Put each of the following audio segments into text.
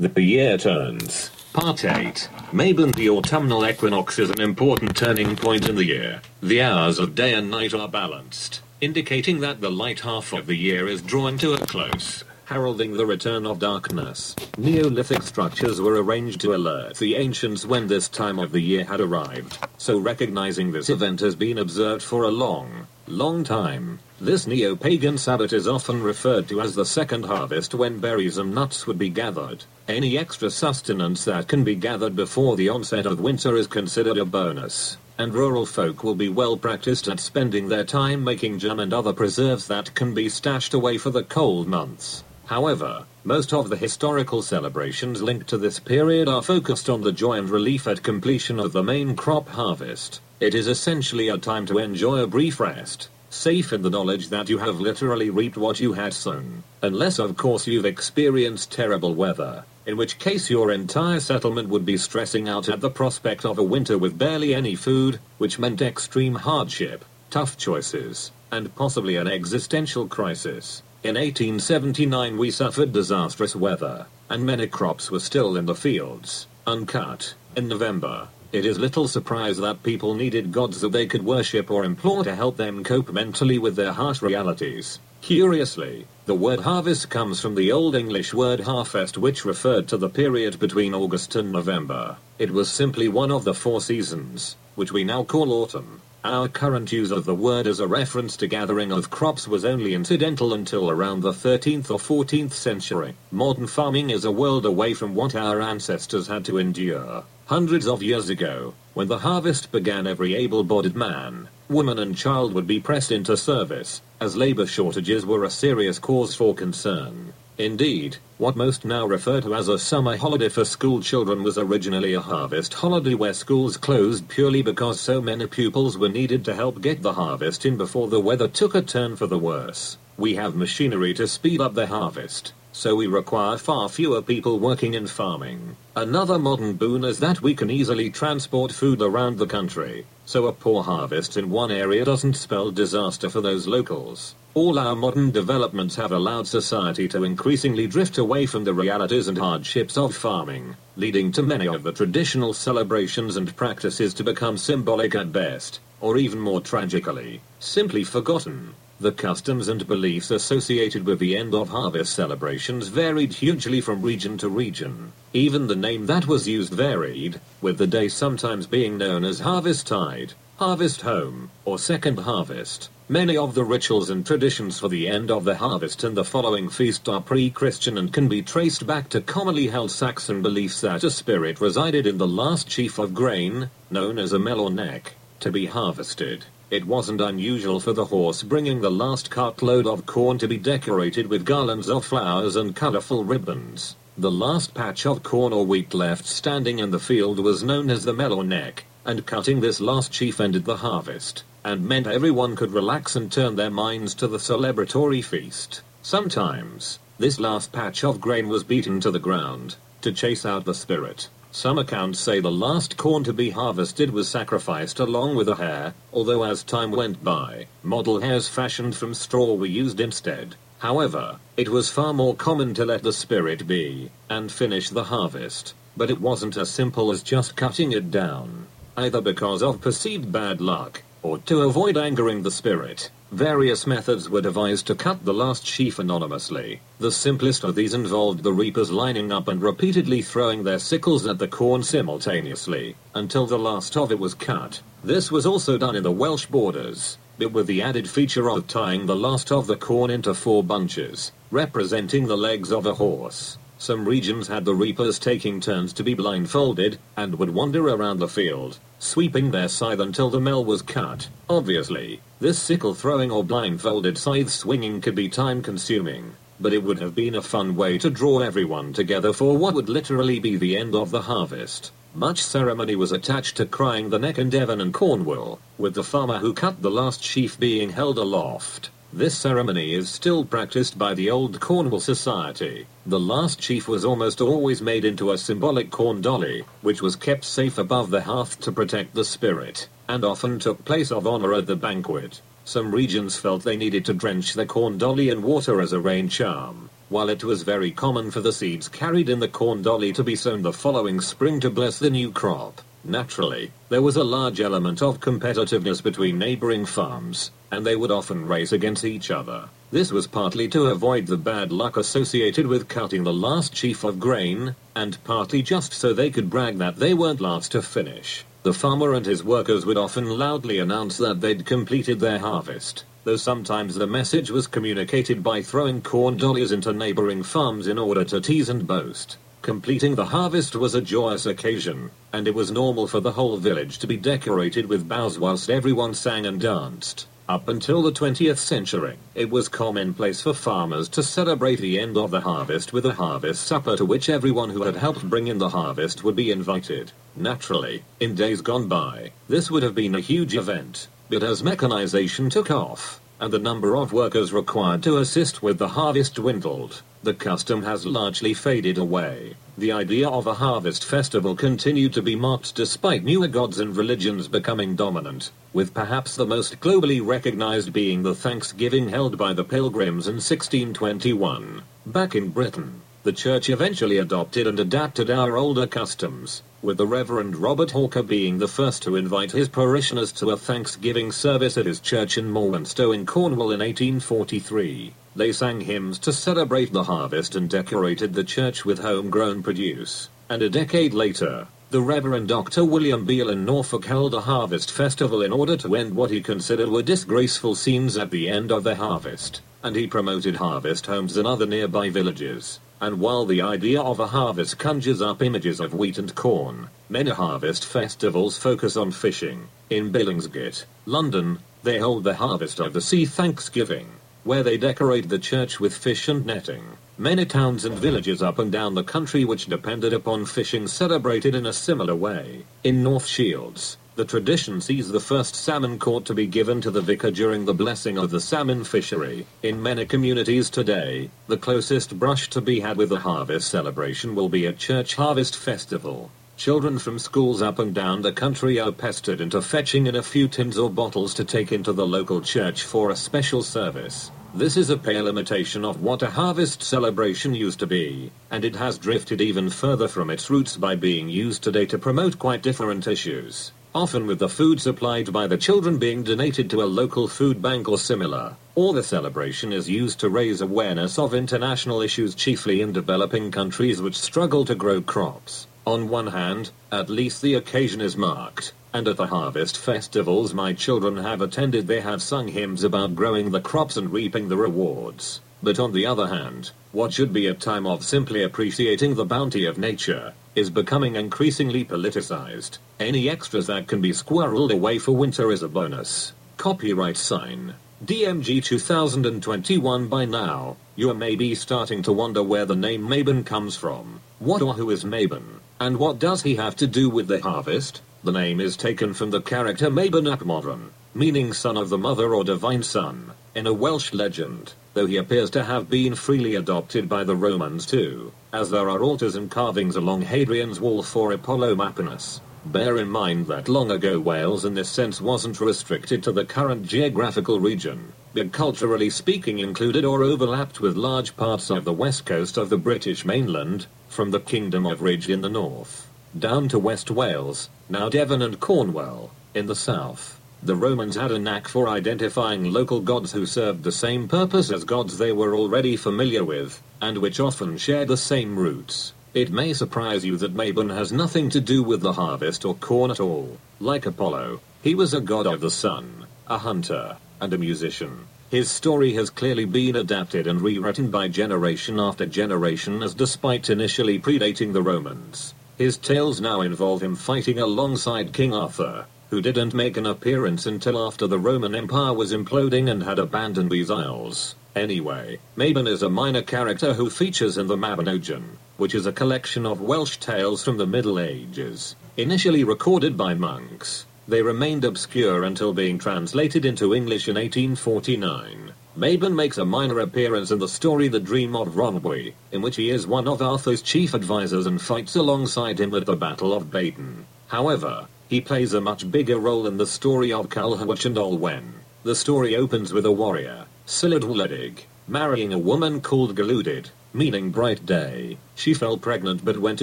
The year turns. Part 8. Mabon the autumnal equinox is an important turning point in the year. The hours of day and night are balanced, indicating that the light half of the year is drawing to a close, heralding the return of darkness. Neolithic structures were arranged to alert the ancients when this time of the year had arrived, so recognizing this event has been observed for a long, long time. This neo-pagan Sabbath is often referred to as the second harvest when berries and nuts would be gathered. Any extra sustenance that can be gathered before the onset of winter is considered a bonus, and rural folk will be well practiced at spending their time making jam and other preserves that can be stashed away for the cold months. However, most of the historical celebrations linked to this period are focused on the joy and relief at completion of the main crop harvest. It is essentially a time to enjoy a brief rest, safe in the knowledge that you have literally reaped what you had sown. Unless, of course, you've experienced terrible weather, in which case your entire settlement would be stressing out at the prospect of a winter with barely any food, which meant extreme hardship, tough choices, and possibly an existential crisis. In 1879 we suffered disastrous weather, and many crops were still in the fields, uncut, in November. It is little surprise that people needed gods that they could worship or implore to help them cope mentally with their harsh realities. Curiously, the word harvest comes from the Old English word harvest, which referred to the period between August and November. It was simply one of the four seasons, which we now call autumn. Our current use of the word as a reference to gathering of crops was only incidental until around the 13th or 14th century. Modern farming is a world away from what our ancestors had to endure. Hundreds of years ago, when the harvest began every able-bodied man, woman and child would be pressed into service, as labor shortages were a serious cause for concern. Indeed, what most now refer to as a summer holiday for school children was originally a harvest holiday where schools closed purely because so many pupils were needed to help get the harvest in before the weather took a turn for the worse. We have machinery to speed up the harvest, so we require far fewer people working in farming. Another modern boon is that we can easily transport food around the country, so a poor harvest in one area doesn't spell disaster for those locals. All our modern developments have allowed society to increasingly drift away from the realities and hardships of farming, leading to many of the traditional celebrations and practices to become symbolic at best, or even more tragically, simply forgotten. The customs and beliefs associated with the end of harvest celebrations varied hugely from region to region. Even the name that was used varied, with the day sometimes being known as Harvest Tide, Harvest Home, or Second Harvest. Many of the rituals and traditions for the end of the harvest and the following feast are pre-Christian and can be traced back to commonly held Saxon beliefs that a spirit resided in the last sheaf of grain, known as a melon neck, to be harvested. It wasn't unusual for the horse bringing the last cartload of corn to be decorated with garlands of flowers and colorful ribbons. The last patch of corn or wheat left standing in the field was known as the mellow neck, and cutting this last sheaf ended the harvest, and meant everyone could relax and turn their minds to the celebratory feast. Sometimes, this last patch of grain was beaten to the ground, to chase out the spirit. Some accounts say the last corn to be harvested was sacrificed along with a hare, although as time went by, model hares fashioned from straw were used instead. However, it was far more common to let the spirit be, and finish the harvest. But it wasn't as simple as just cutting it down, either because of perceived bad luck, or to avoid angering the spirit. Various methods were devised to cut the last sheaf anonymously. The simplest of these involved the reapers lining up and repeatedly throwing their sickles at the corn simultaneously, until the last of it was cut. This was also done in the Welsh borders, but with the added feature of tying the last of the corn into four bunches, representing the legs of a horse. Some regions had the reapers taking turns to be blindfolded, and would wander around the field, sweeping their scythe until the mill was cut. Obviously, this sickle throwing or blindfolded scythe swinging could be time consuming, but it would have been a fun way to draw everyone together for what would literally be the end of the harvest. Much ceremony was attached to crying the neck in Devon and Cornwall, with the farmer who cut the last sheaf being held aloft. This ceremony is still practiced by the old Cornwall Society. The last sheaf was almost always made into a symbolic corn dolly, which was kept safe above the hearth to protect the spirit, and often took place of honor at the banquet. Some regions felt they needed to drench the corn dolly in water as a rain charm. While it was very common for the seeds carried in the corn dolly to be sown the following spring to bless the new crop, naturally, there was a large element of competitiveness between neighboring farms, and they would often race against each other. This was partly to avoid the bad luck associated with cutting the last sheaf of grain, and partly just so they could brag that they weren't last to finish. The farmer and his workers would often loudly announce that they'd completed their harvest, though sometimes the message was communicated by throwing corn dollies into neighboring farms in order to tease and boast. Completing the harvest was a joyous occasion, and it was normal for the whole village to be decorated with boughs whilst everyone sang and danced. Up until the 20th century, it was commonplace for farmers to celebrate the end of the harvest with a harvest supper to which everyone who had helped bring in the harvest would be invited. Naturally, in days gone by, this would have been a huge event, but as mechanization took off, and the number of workers required to assist with the harvest dwindled, the custom has largely faded away. The idea of a harvest festival continued to be marked despite newer gods and religions becoming dominant, with perhaps the most globally recognized being the Thanksgiving held by the Pilgrims in 1621. Back in Britain, the church eventually adopted and adapted our older customs, with the Reverend Robert Hawker being the first to invite his parishioners to a Thanksgiving service at his church in Morwenstow in Cornwall in 1843. They sang hymns to celebrate the harvest and decorated the church with homegrown produce. And a decade later, the Reverend Dr. William Beale in Norfolk held a harvest festival in order to end what he considered were disgraceful scenes at the end of the harvest, and he promoted harvest homes in other nearby villages. And while the idea of a harvest conjures up images of wheat and corn, many harvest festivals focus on fishing. In Billingsgate, London, they hold the Harvest of the Sea Thanksgiving, where they decorate the church with fish and netting. Many towns and villages up and down the country which depended upon fishing celebrated in a similar way. In North Shields, the tradition sees the first salmon caught to be given to the vicar during the blessing of the salmon fishery. In many communities today, the closest brush to be had with the harvest celebration will be a church harvest festival. Children from schools up and down the country are pestered into fetching in a few tins or bottles to take into the local church for a special service. This is a pale imitation of what a harvest celebration used to be, and it has drifted even further from its roots by being used today to promote quite different issues often with the food supplied by the children being donated to a local food bank or similar. Or the celebration is used to raise awareness of international issues chiefly in developing countries which struggle to grow crops. On one hand, at least the occasion is marked, and at the harvest festivals my children have attended they have sung hymns about growing the crops and reaping the rewards. But on the other hand, what should be a time of simply appreciating the bounty of nature is becoming increasingly politicized. Any extras that can be squirreled away for winter is a bonus. Copyright sign. DMG 2021 by now, you are maybe starting to wonder where the name Mabon comes from. What or who is Mabon? And what does he have to do with the harvest? The name is taken from the character Mabon ap Modron, meaning son of the mother or divine son, in a Welsh legend, though he appears to have been freely adopted by the Romans too, as there are altars and carvings along Hadrian's wall for Apollo Maponus. Bear in mind that long ago Wales in this sense wasn't restricted to the current geographical region, but culturally speaking included or overlapped with large parts of the west coast of the British mainland, from the Kingdom of Rheged in the north, down to West Wales, now Devon and Cornwall, in the south. The Romans had a knack for identifying local gods who served the same purpose as gods they were already familiar with, and which often shared the same roots. It may surprise you that Mabon has nothing to do with the harvest or corn at all. Like Apollo, he was a god of the sun, a hunter, and a musician. His story has clearly been adapted and rewritten by generation after generation as despite initially predating the Romans. His tales now involve him fighting alongside King Arthur, who didn't make an appearance until after the Roman Empire was imploding and had abandoned these isles. Anyway, Mabon is a minor character who features in the Mabinogion, which is a collection of Welsh tales from the Middle Ages. Initially recorded by monks, they remained obscure until being translated into English in 1849. Mabon makes a minor appearance in the story The Dream of Rhonabwy, in which he is one of Arthur's chief advisors and fights alongside him at the Battle of Badon. However, he plays a much bigger role in the story of Culhwch and Olwen. The story opens with a warrior, Siled Wledig, marrying a woman called Goleuddydd, meaning bright day. She fell pregnant but went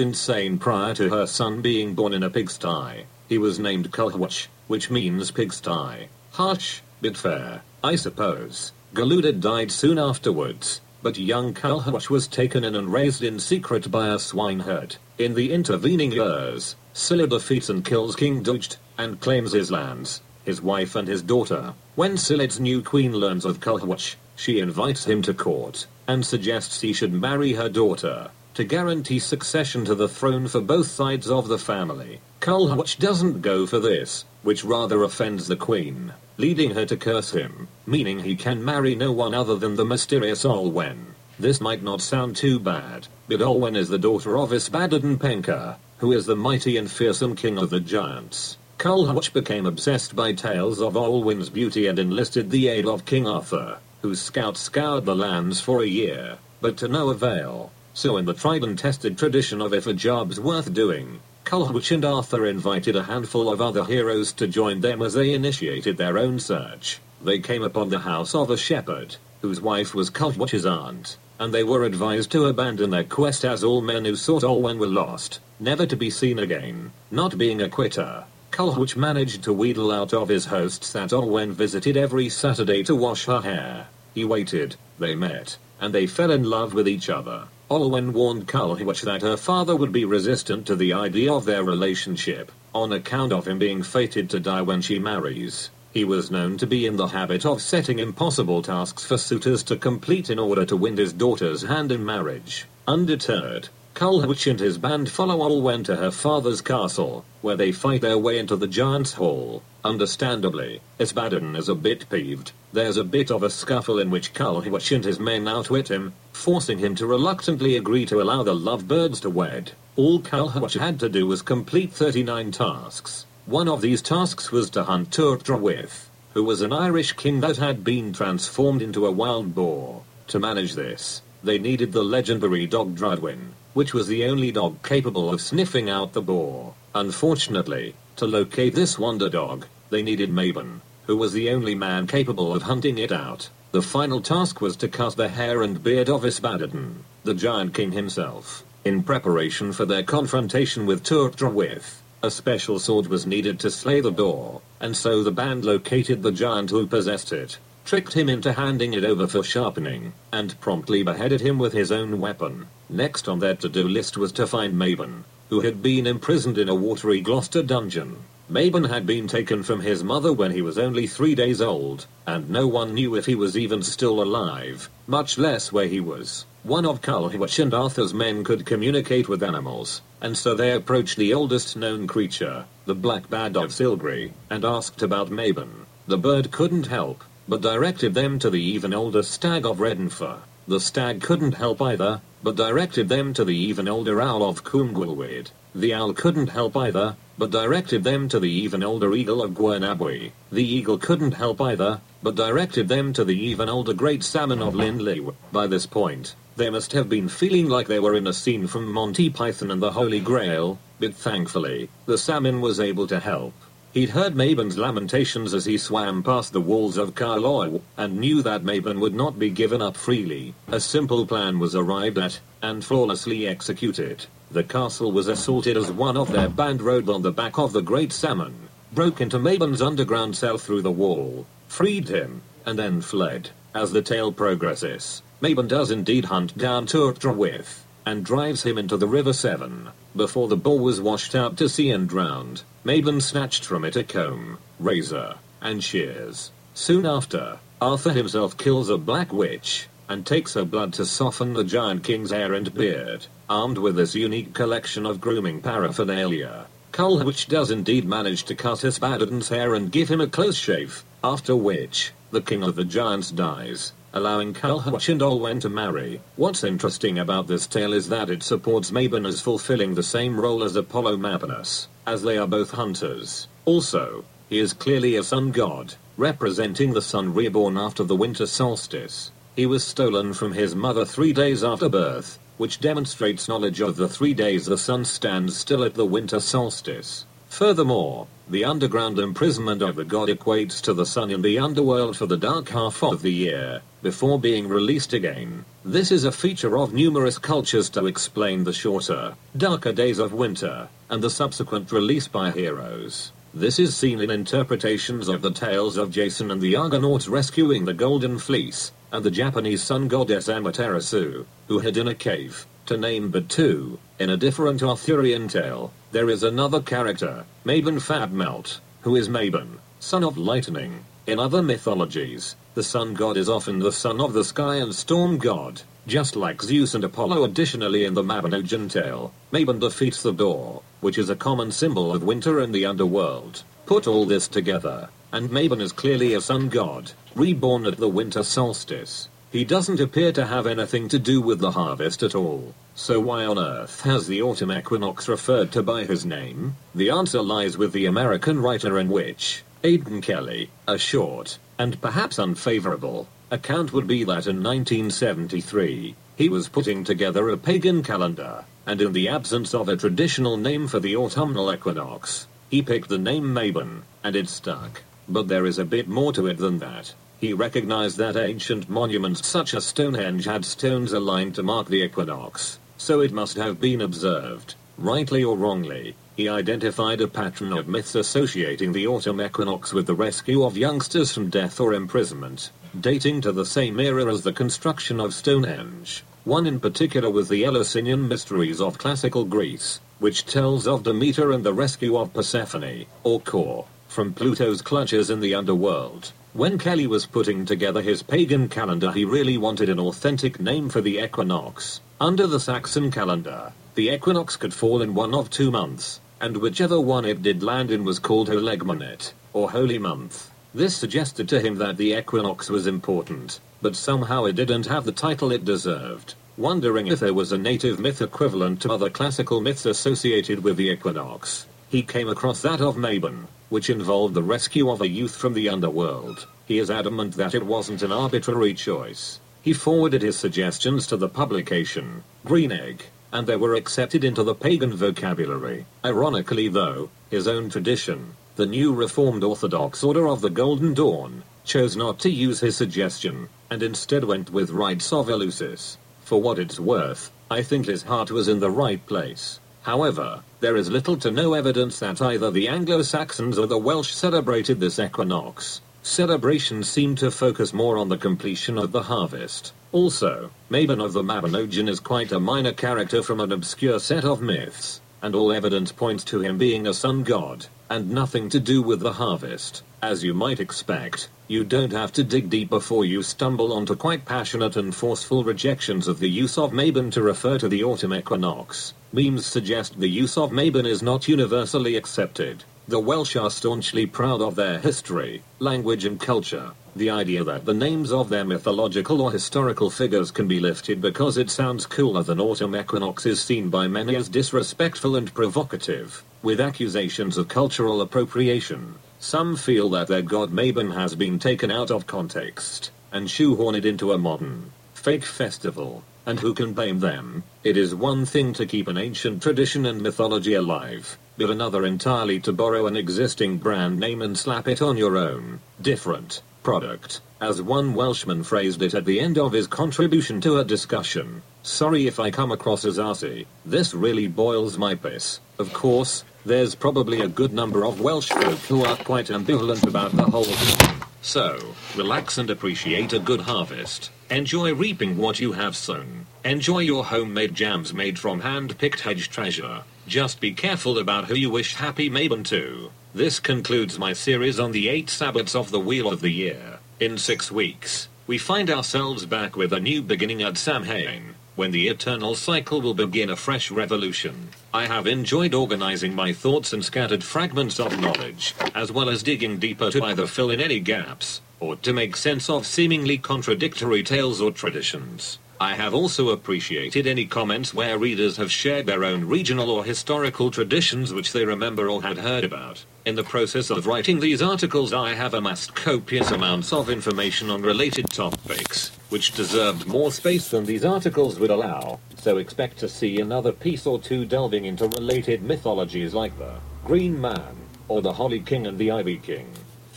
insane prior to her son being born in a pigsty. He was named Culhwch, which means pigsty. Harsh, bit fair, I suppose. Galuda died soon afterwards, but young Culhwch was taken in and raised in secret by a swineherd. In the intervening years, Scylla defeats and kills King Doged, and claims his lands, his wife and his daughter. When Scylla's new queen learns of Culhwch, she invites him to court, and suggests he should marry her daughter, to guarantee succession to the throne for both sides of the family. Culhwch doesn't go for this, which rather offends the queen, leading her to curse him, meaning he can marry no one other than the mysterious Olwen. This might not sound too bad, but Olwen is the daughter of Ysbaddaden Pencawr, who is the mighty and fearsome king of the giants. Culhwch became obsessed by tales of Olwen's beauty and enlisted the aid of King Arthur, whose scouts scoured the lands for a year, but to no avail. So in the tried and tested tradition of if a job's worth doing, Culhwch and Arthur invited a handful of other heroes to join them as they initiated their own search. They came upon the house of a shepherd, whose wife was Culhwch's aunt, and they were advised to abandon their quest as all men who sought Olwen were lost, never to be seen again. Not being a quitter, Culhwch managed to wheedle out of his hosts that Olwen visited every Saturday to wash her hair. He waited, they met, and they fell in love with each other. Olwen warned Culhwch that her father would be resistant to the idea of their relationship, on account of him being fated to die when she marries. He was known to be in the habit of setting impossible tasks for suitors to complete in order to win his daughter's hand in marriage. Undeterred, Culhwch and his band follow Olwen to her father's castle, where they fight their way into the Giant's Hall. Understandably, Ysbaddaden is a bit peeved. There's a bit of a scuffle in which Culhwch and his men outwit him, forcing him to reluctantly agree to allow the lovebirds to wed. All Culhwch had to do was complete 39 tasks. One of these tasks was to hunt Twrch Trwyth, who was an Irish king that had been transformed into a wild boar. To manage this, they needed the legendary dog Drudwyn, which was the only dog capable of sniffing out the boar. Unfortunately, to locate this wonder dog, they needed Mabon, who was the only man capable of hunting it out. The final task was to cut the hair and beard of Ysbaddaden, the giant king himself. In preparation for their confrontation with Twrch Trwyth, a special sword was needed to slay the boar, and so the band located the giant who possessed it, tricked him into handing it over for sharpening, and promptly beheaded him with his own weapon. Next on their to-do list was to find Mabon, who had been imprisoned in a watery Gloucester dungeon. Mabon had been taken from his mother when he was only three days old, and no one knew if he was even still alive, much less where he was. One of Culhwch and Arthur's men could communicate with animals, and so they approached the oldest known creature, the black bad of Cilgwri, and asked about Mabon. The bird couldn't help, but directed them to the even older stag of Rhedynfre. The stag couldn't help either, but directed them to the even older owl of Cwmgwylwyd. The owl couldn't help either, but directed them to the even older eagle of Gwernabwy. The eagle couldn't help either, but directed them to the even older great salmon of Llyn By this point, they must have been feeling like they were in a scene from Monty Python and the Holy Grail, but thankfully, the salmon was able to help. He'd heard Mabon's lamentations as he swam past the walls of Carlisle, and knew that Mabon would not be given up freely. A simple plan was arrived at, and flawlessly executed. The castle was assaulted as one of their band rode on the back of the great salmon, broke into Mabon's underground cell through the wall, freed him, and then fled. As the tale progresses, Mabon does indeed hunt down Twrch Trwyth, and drives him into the River Severn. Before the bull was washed out to sea and drowned, Mabon snatched from it a comb, razor, and shears. Soon after, Arthur himself kills a black witch, and takes her blood to soften the giant king's hair and beard, armed with this unique collection of grooming paraphernalia. Culhwch does indeed manage to cut his Ysbaddaden's hair and give him a close shave, after which, the king of the giants dies, allowing Culhwch and Olwen to marry. What's interesting about this tale is that it supports Mabon as fulfilling the same role as Apollo Maponus, as they are both hunters. Also, he is clearly a sun god, representing the sun reborn after the winter solstice. He was stolen from his mother three days after birth, which demonstrates knowledge of the three days the sun stands still at the winter solstice. Furthermore, the underground imprisonment of the god equates to the sun in the underworld for the dark half of the year, before being released again. This is a feature of numerous cultures to explain the shorter, darker days of winter, and the subsequent release by heroes. This is seen in interpretations of the tales of Jason and the Argonauts rescuing the Golden Fleece, and the Japanese sun goddess Amaterasu, who hid in a cave, to name but two. In a different Arthurian tale, there is another character, Mabon fab Mellt, who is Mabon, son of lightning. In other mythologies, the sun god is often the son of the sky and storm god, just like Zeus and Apollo. Additionally, in the Mabinogion tale, Mabon defeats the door, which is a common symbol of winter in the underworld. Put all this together, and Mabon is clearly a sun god, reborn at the winter solstice. He doesn't appear to have anything to do with the harvest at all. So why on earth has the autumn equinox referred to by his name? The answer lies with the American writer and witch, Aidan Kelly. A short, and perhaps unfavorable, account would be that in 1973, he was putting together a pagan calendar, and in the absence of a traditional name for the autumnal equinox, he picked the name Mabon, and it stuck. But there is a bit more to it than that. He recognized that ancient monuments such as Stonehenge had stones aligned to mark the equinox, so it must have been observed, rightly or wrongly. He identified a pattern of myths associating the autumn equinox with the rescue of youngsters from death or imprisonment, dating to the same era as the construction of Stonehenge. One in particular was the Eleusinian Mysteries of classical Greece, which tells of Demeter and the rescue of Persephone, or Kore, from Pluto's clutches in the underworld. When Kelly was putting together his pagan calendar, he really wanted an authentic name for the equinox. Under the Saxon calendar, the equinox could fall in one of two months, and whichever one it did land in was called Holegmonet, or Holy Month. This suggested to him that the equinox was important, but somehow it didn't have the title it deserved. Wondering if there was a native myth equivalent to other classical myths associated with the equinox, he came across that of Mabon, which involved the rescue of a youth from the underworld. He is adamant that it wasn't an arbitrary choice. He forwarded his suggestions to the publication, Green Egg, and they were accepted into the pagan vocabulary. Ironically, though, his own tradition, the new Reformed Orthodox Order of the Golden Dawn, chose not to use his suggestion, and instead went with Rites of Eleusis. For what it's worth, I think his heart was in the right place. However, there is little to no evidence that either the Anglo-Saxons or the Welsh celebrated this equinox. Celebrations seem to focus more on the completion of the harvest. Also, Mabon of the Mabinogion is quite a minor character from an obscure set of myths, and all evidence points to him being a sun god, and nothing to do with the harvest. As you might expect, you don't have to dig deep before you stumble onto quite passionate and forceful rejections of the use of Mabon to refer to the autumn equinox. Memes suggest the use of Mabon is not universally accepted. The Welsh are staunchly proud of their history, language and culture. The idea that the names of their mythological or historical figures can be lifted because it sounds cooler than autumn equinox is seen by many as disrespectful and provocative, with accusations of cultural appropriation. Some feel that their god Mabon has been taken out of context and shoehorned into a modern, fake festival. And who can blame them? It is one thing to keep an ancient tradition and mythology alive, but another entirely to borrow an existing brand name and slap it on your own, different, product. As one Welshman phrased it at the end of his contribution to a discussion. Sorry if I come across as arsey. This really boils my piss. Of course, there's probably a good number of Welsh folk who are quite ambivalent about the whole thing. So, relax and appreciate a good harvest. Enjoy reaping what you have sown. Enjoy your homemade jams made from hand-picked hedge treasure. Just be careful about who you wish happy Mabon to. This concludes my series on the eight Sabbats of the Wheel of the Year. In six weeks, we find ourselves back with a new beginning at Samhain when the eternal cycle will begin a fresh revolution. I have enjoyed organizing my thoughts and scattered fragments of knowledge, as well as digging deeper to either fill in any gaps, or to make sense of seemingly contradictory tales or traditions. I have also appreciated any comments where readers have shared their own regional or historical traditions which they remember or had heard about. In the process of writing these articles, I have amassed copious amounts of information on related topics, which deserved more space than these articles would allow, so expect to see another piece or two delving into related mythologies like the Green Man, or The Holly King and the Ivy King.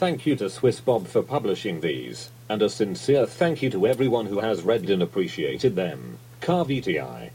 Thank you to Swiss Bob for publishing these, and a sincere thank you to everyone who has read and appreciated them. Carviti.